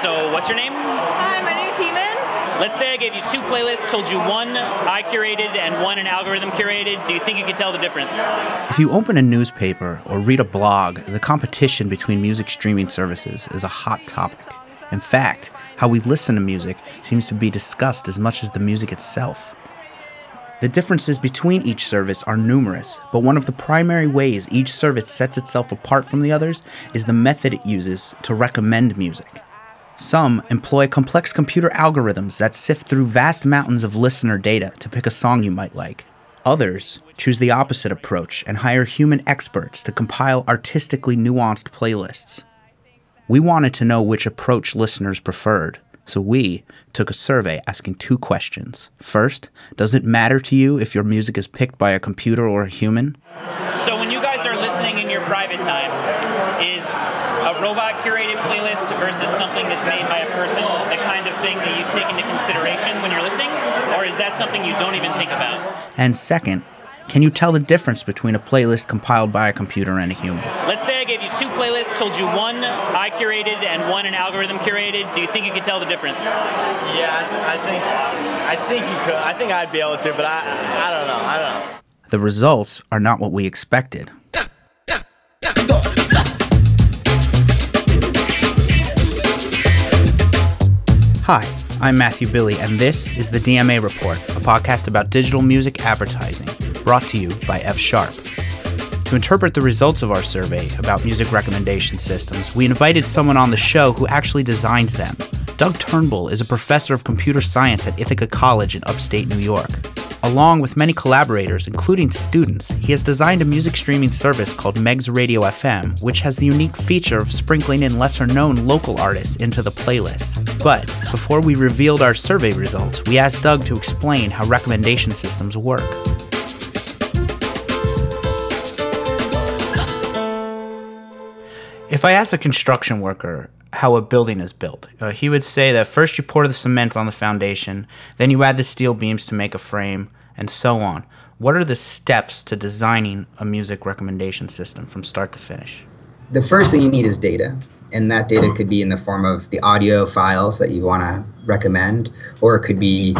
so what's your name? Hi, my name's Heeman. Let's say I gave you two playlists, told you one I curated and one an algorithm curated. Do you think you could tell the difference? If you open a newspaper or read a blog, the competition between music streaming services is a hot topic. In fact, how we listen to music seems to be discussed as much as the music itself. The differences between each service are numerous, but one of the primary ways each service sets itself apart from the others is the method it uses to recommend music. Some employ complex computer algorithms that sift through vast mountains of listener data to pick a song you might like. Others choose the opposite approach and hire human experts to compile artistically nuanced playlists. We wanted to know which approach listeners preferred, so we took a survey asking two questions. First, does it matter to you if your music is picked by a computer or a human? So when you guys are listening in your private time, is a robot playlist versus something that's made by a person the kind of thing that you take into consideration when you're listening? Or is that something you don't even think about? And second, can you tell the difference between a playlist compiled by a computer and a human? Let's say I gave you two playlists, told you one I curated and one an algorithm curated. Do you think you could tell the difference? Yeah, I think I think you could. I think I'd be able to, but I I don't know. I don't know. The results are not what we expected. Hi, I'm Matthew Billy, and this is the DMA Report, a podcast about digital music advertising, brought to you by F Sharp. To interpret the results of our survey about music recommendation systems, we invited someone on the show who actually designs them. Doug Turnbull is a professor of computer science at Ithaca College in upstate New York. Along with many collaborators, including students, he has designed a music streaming service called Megs Radio FM, which has the unique feature of sprinkling in lesser known local artists into the playlist. But before we revealed our survey results, we asked Doug to explain how recommendation systems work. If I asked a construction worker how a building is built, uh, he would say that first you pour the cement on the foundation, then you add the steel beams to make a frame, and so on. What are the steps to designing a music recommendation system from start to finish? The first thing you need is data, and that data could be in the form of the audio files that you want to recommend, or it could be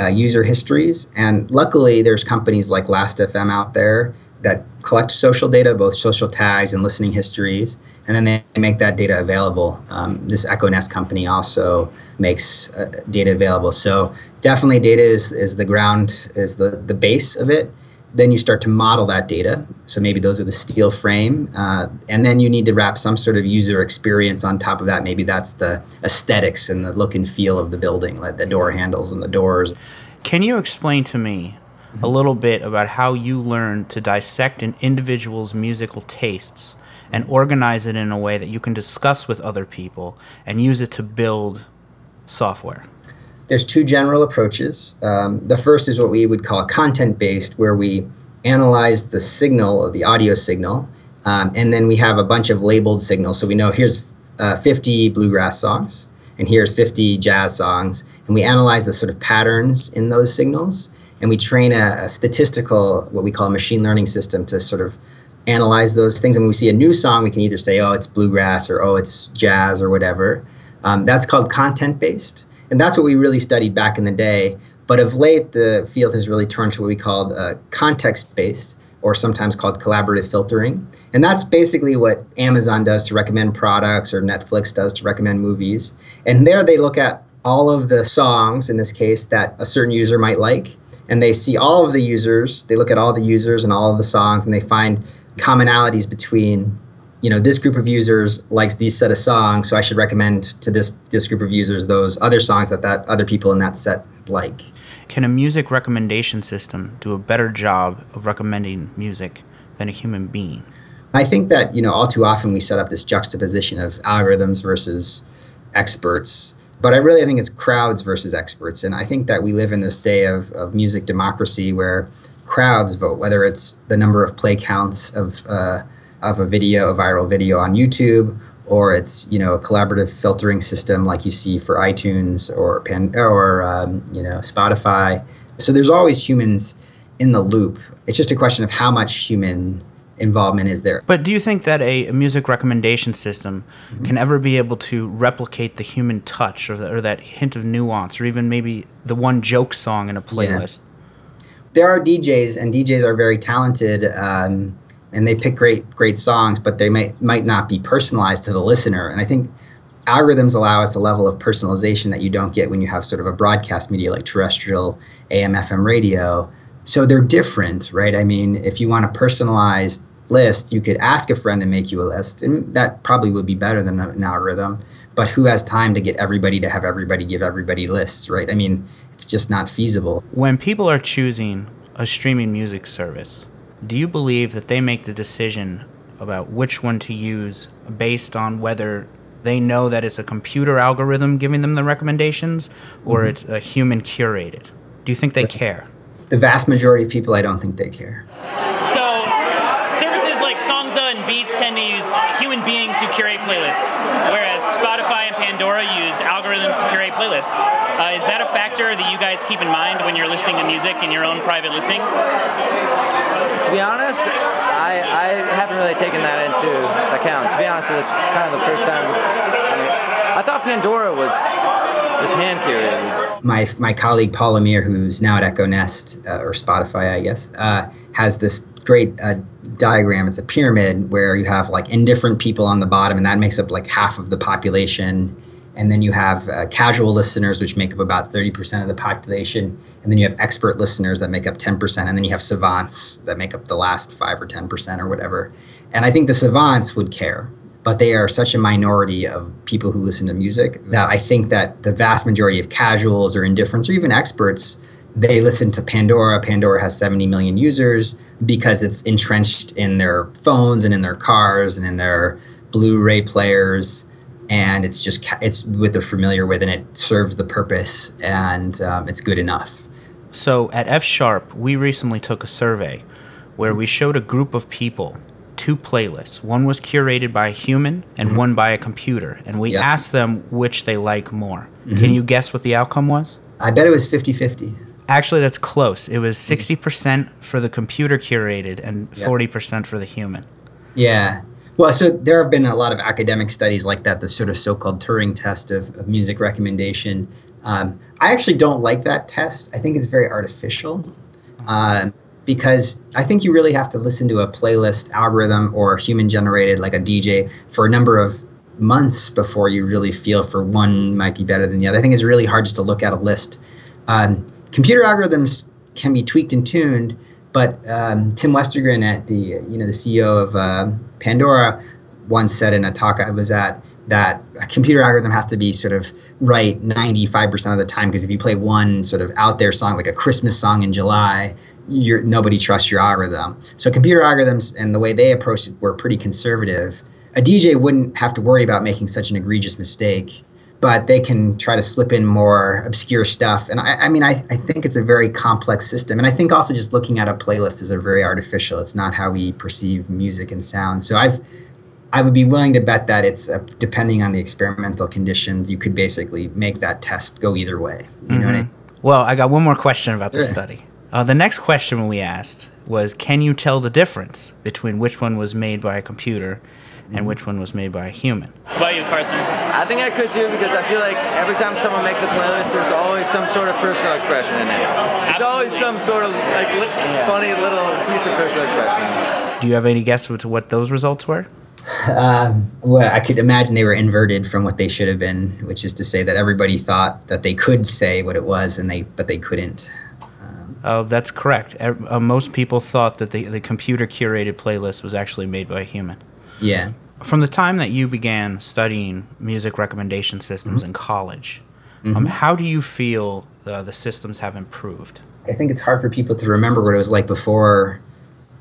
uh, user histories. And luckily, there's companies like Last.fm out there that collect social data, both social tags and listening histories, and then they make that data available. Um, this Echo Nest company also makes uh, data available. So definitely, data is, is the ground, is the, the base of it. Then you start to model that data. So maybe those are the steel frame, uh, and then you need to wrap some sort of user experience on top of that. Maybe that's the aesthetics and the look and feel of the building, like the door handles and the doors. Can you explain to me a little bit about how you learn to dissect an individual's musical tastes and organize it in a way that you can discuss with other people and use it to build software? There's two general approaches. Um, the first is what we would call content based, where we analyze the signal, or the audio signal, um, and then we have a bunch of labeled signals. So we know here's uh, 50 bluegrass songs, and here's 50 jazz songs, and we analyze the sort of patterns in those signals, and we train a, a statistical, what we call a machine learning system, to sort of analyze those things. And when we see a new song, we can either say, oh, it's bluegrass or oh, it's jazz or whatever. Um, that's called content based. And that's what we really studied back in the day. But of late, the field has really turned to what we called uh, context based, or sometimes called collaborative filtering. And that's basically what Amazon does to recommend products or Netflix does to recommend movies. And there they look at all of the songs, in this case, that a certain user might like. And they see all of the users, they look at all the users and all of the songs, and they find commonalities between you know this group of users likes these set of songs so i should recommend to this this group of users those other songs that that other people in that set like. Can a music recommendation system do a better job of recommending music than a human being? I think that you know all too often we set up this juxtaposition of algorithms versus experts but i really I think it's crowds versus experts and i think that we live in this day of, of music democracy where crowds vote, whether it's the number of play counts of uh, of a video, a viral video on YouTube, or it's you know a collaborative filtering system like you see for iTunes or Pan- or um, you know Spotify. So there's always humans in the loop. It's just a question of how much human involvement is there. But do you think that a music recommendation system Mm-hmm. can ever be able to replicate the human touch or, the, or that hint of nuance or even maybe the one joke song in a playlist? there are DJs, and DJs are very talented, um, and they pick great great songs, but they might might not be personalized to the listener. And I think algorithms allow us a level of personalization that you don't get when you have sort of a broadcast media like terrestrial AM FM radio. So they're different, right? I mean, if you want a personalized list, you could ask a friend to make you a list, and that probably would be better than an algorithm. But who has time to get everybody to have everybody give everybody lists, right? I mean, it's just not feasible. When people are choosing a streaming music service, do you believe that they make the decision about which one to use based on whether they know that it's a computer algorithm giving them the recommendations or mm-hmm. it's a human curated? Do you think they care? The vast majority of people, I don't think they care. Playlists, whereas Spotify and Pandora use algorithms to curate playlists. Uh, is that a factor that you guys keep in mind when you're listening to music in your own private listening? To be honest, I, I haven't really taken that into account. To be honest, it was kind of the first time. I, mean, I thought Pandora was was hand curated. my my colleague Paul Lamere, who's now at Echo Nest uh, or Spotify, I guess, uh, has this great uh, diagram. It's a pyramid where you have like indifferent people on the bottom, and that makes up like half of the population. And then you have uh, casual listeners, which make up about 30% of the population. And then you have expert listeners that make up 10%. And then you have savants that make up the last 5 or 10% or whatever. And I think the savants would care but they are such a minority of people who listen to music that I think that the vast majority of casuals or indifferents or even experts they listen to Pandora. Pandora has 70 million users because it's entrenched in their phones and in their cars and in their Blu-ray players, and it's just it's what they're familiar with, and it serves the purpose, and um, it's good enough. So at F Sharp, we recently took a survey where we showed a group of people two playlists. One was curated by a human and one by a computer. And we asked them which they like more. Can you guess what the outcome was? I bet it was 50-50. Actually, that's close. It was 60% for the computer curated and Yep. 40% for the human. Yeah. Well, so there have been a lot of academic studies like that, the sort of so-called Turing test of, of music recommendation. Um, I actually don't like that test. I think it's very artificial um, because I think you really have to listen to a playlist algorithm or human-generated, like a DJ, for a number of months before you really feel for one might be better than the other. I think it's really hard just to look at a list. Um, computer algorithms can be tweaked and tuned, but um, Tim Westergren at the you know the CEO of uh, Pandora once said in a talk I was at that a computer algorithm has to be sort of right 95% of the time because if you play one sort of out there song like a Christmas song in July, you're nobody trusts your algorithm. So computer algorithms and the way they approached it were pretty conservative. A DJ wouldn't have to worry about making such an egregious mistake but they can try to slip in more obscure stuff. And I, I mean, I, I think it's a very complex system. And I think also just looking at a playlist is a very artificial. It's not how we perceive music and sound. So I've, I would be willing to bet that it's uh, depending on the experimental conditions, you could basically make that test go either way. You know what I mean? Well, I got one more question about the study. Uh, the next question we asked was Can you tell the difference between which one was made by a computer and which one was made by a human? What about you, Carson? I think I could too because I feel like every time someone makes a playlist, there's always some sort of personal expression in it. There's always some sort of like li- funny little piece of personal expression. Do you have any guess as to what those results were? Um, well, I could imagine they were inverted from what they should have been, which is to say that everybody thought that they could say what it was, and they but they couldn't. Oh, that's correct. Uh, most people thought that the, the computer curated playlist was actually made by a human. Yeah. From the time that you began studying music recommendation systems in college, um, how do you feel uh, the systems have improved? I think it's hard for people to remember what it was like before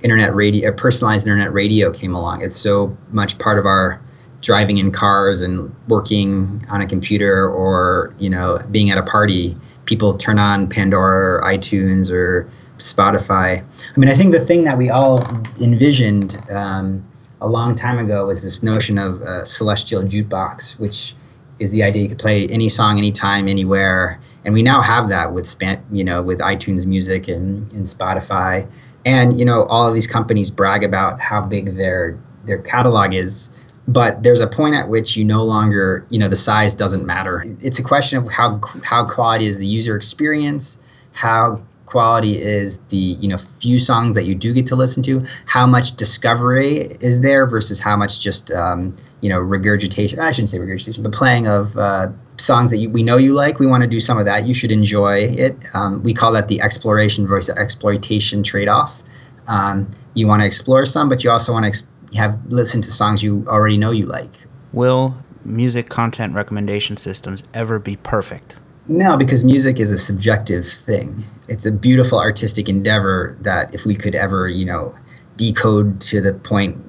internet radio, uh, personalized internet radio came along. It's so much part of our driving in cars and working on a computer or you know being at a party. People turn on Pandora or iTunes or Spotify. I mean, I think the thing that we all envisioned um, a long time ago was this notion of a celestial jukebox, which is the idea you could play any song anytime anywhere. And we now have that with span you know with itunes music and, and spotify. And you know all of these companies brag about how big their their catalog is. But there's a point at which you no longer you know the size doesn't matter. It's a question of how how quality is the user experience how quality is the you know few songs that you do get to listen to. How much discovery is there versus how much just um, you know regurgitation i shouldn't say regurgitation but playing of uh, songs that you, we know you like we want to do some of that you should enjoy it. Um, we call that the exploration versus exploitation trade-off. Um, you want to explore some but you also want to ex- have listen to songs you already know you like. Will music content recommendation systems ever be perfect no, because music is a subjective thing. It's a beautiful artistic endeavor that if we could ever, you know, decode to the point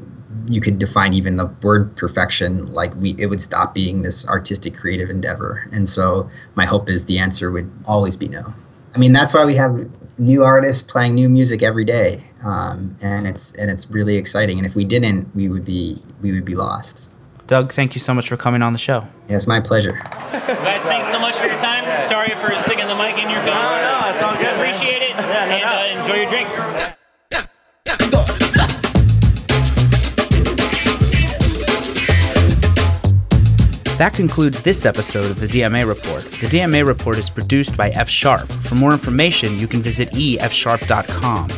you could define even the word perfection, like we it would stop being this artistic creative endeavor. And so my hope is the answer would always be no. I mean, that's why we have new artists playing new music every day, um, and it's and it's really exciting. And if we didn't, we would be we would be lost. Doug, thank you so much for coming on the show. Yeah, it's my pleasure. That concludes this episode of the DMA Report. The DMA Report is produced by F Sharp. For more information, you can visit efsharp.com.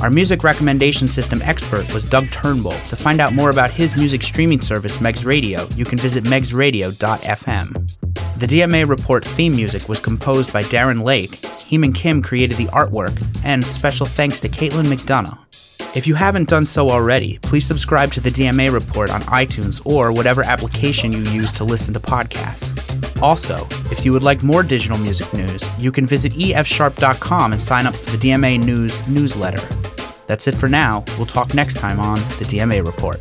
Our music recommendation system expert was Doug Turnbull. To find out more about his music streaming service, Megs Radio, you can visit megsradio.fm. The DMA Report theme music was composed by Darren Lake. Heeman Kim created the artwork, and special thanks to Caitlin McDonough. If you haven't done so already, please subscribe to the DMA Report on iTunes or whatever application you use to listen to podcasts. Also, if you would like more digital music news, you can visit efsharp.com and sign up for the DMA News newsletter. That's it for now. We'll talk next time on the DMA Report.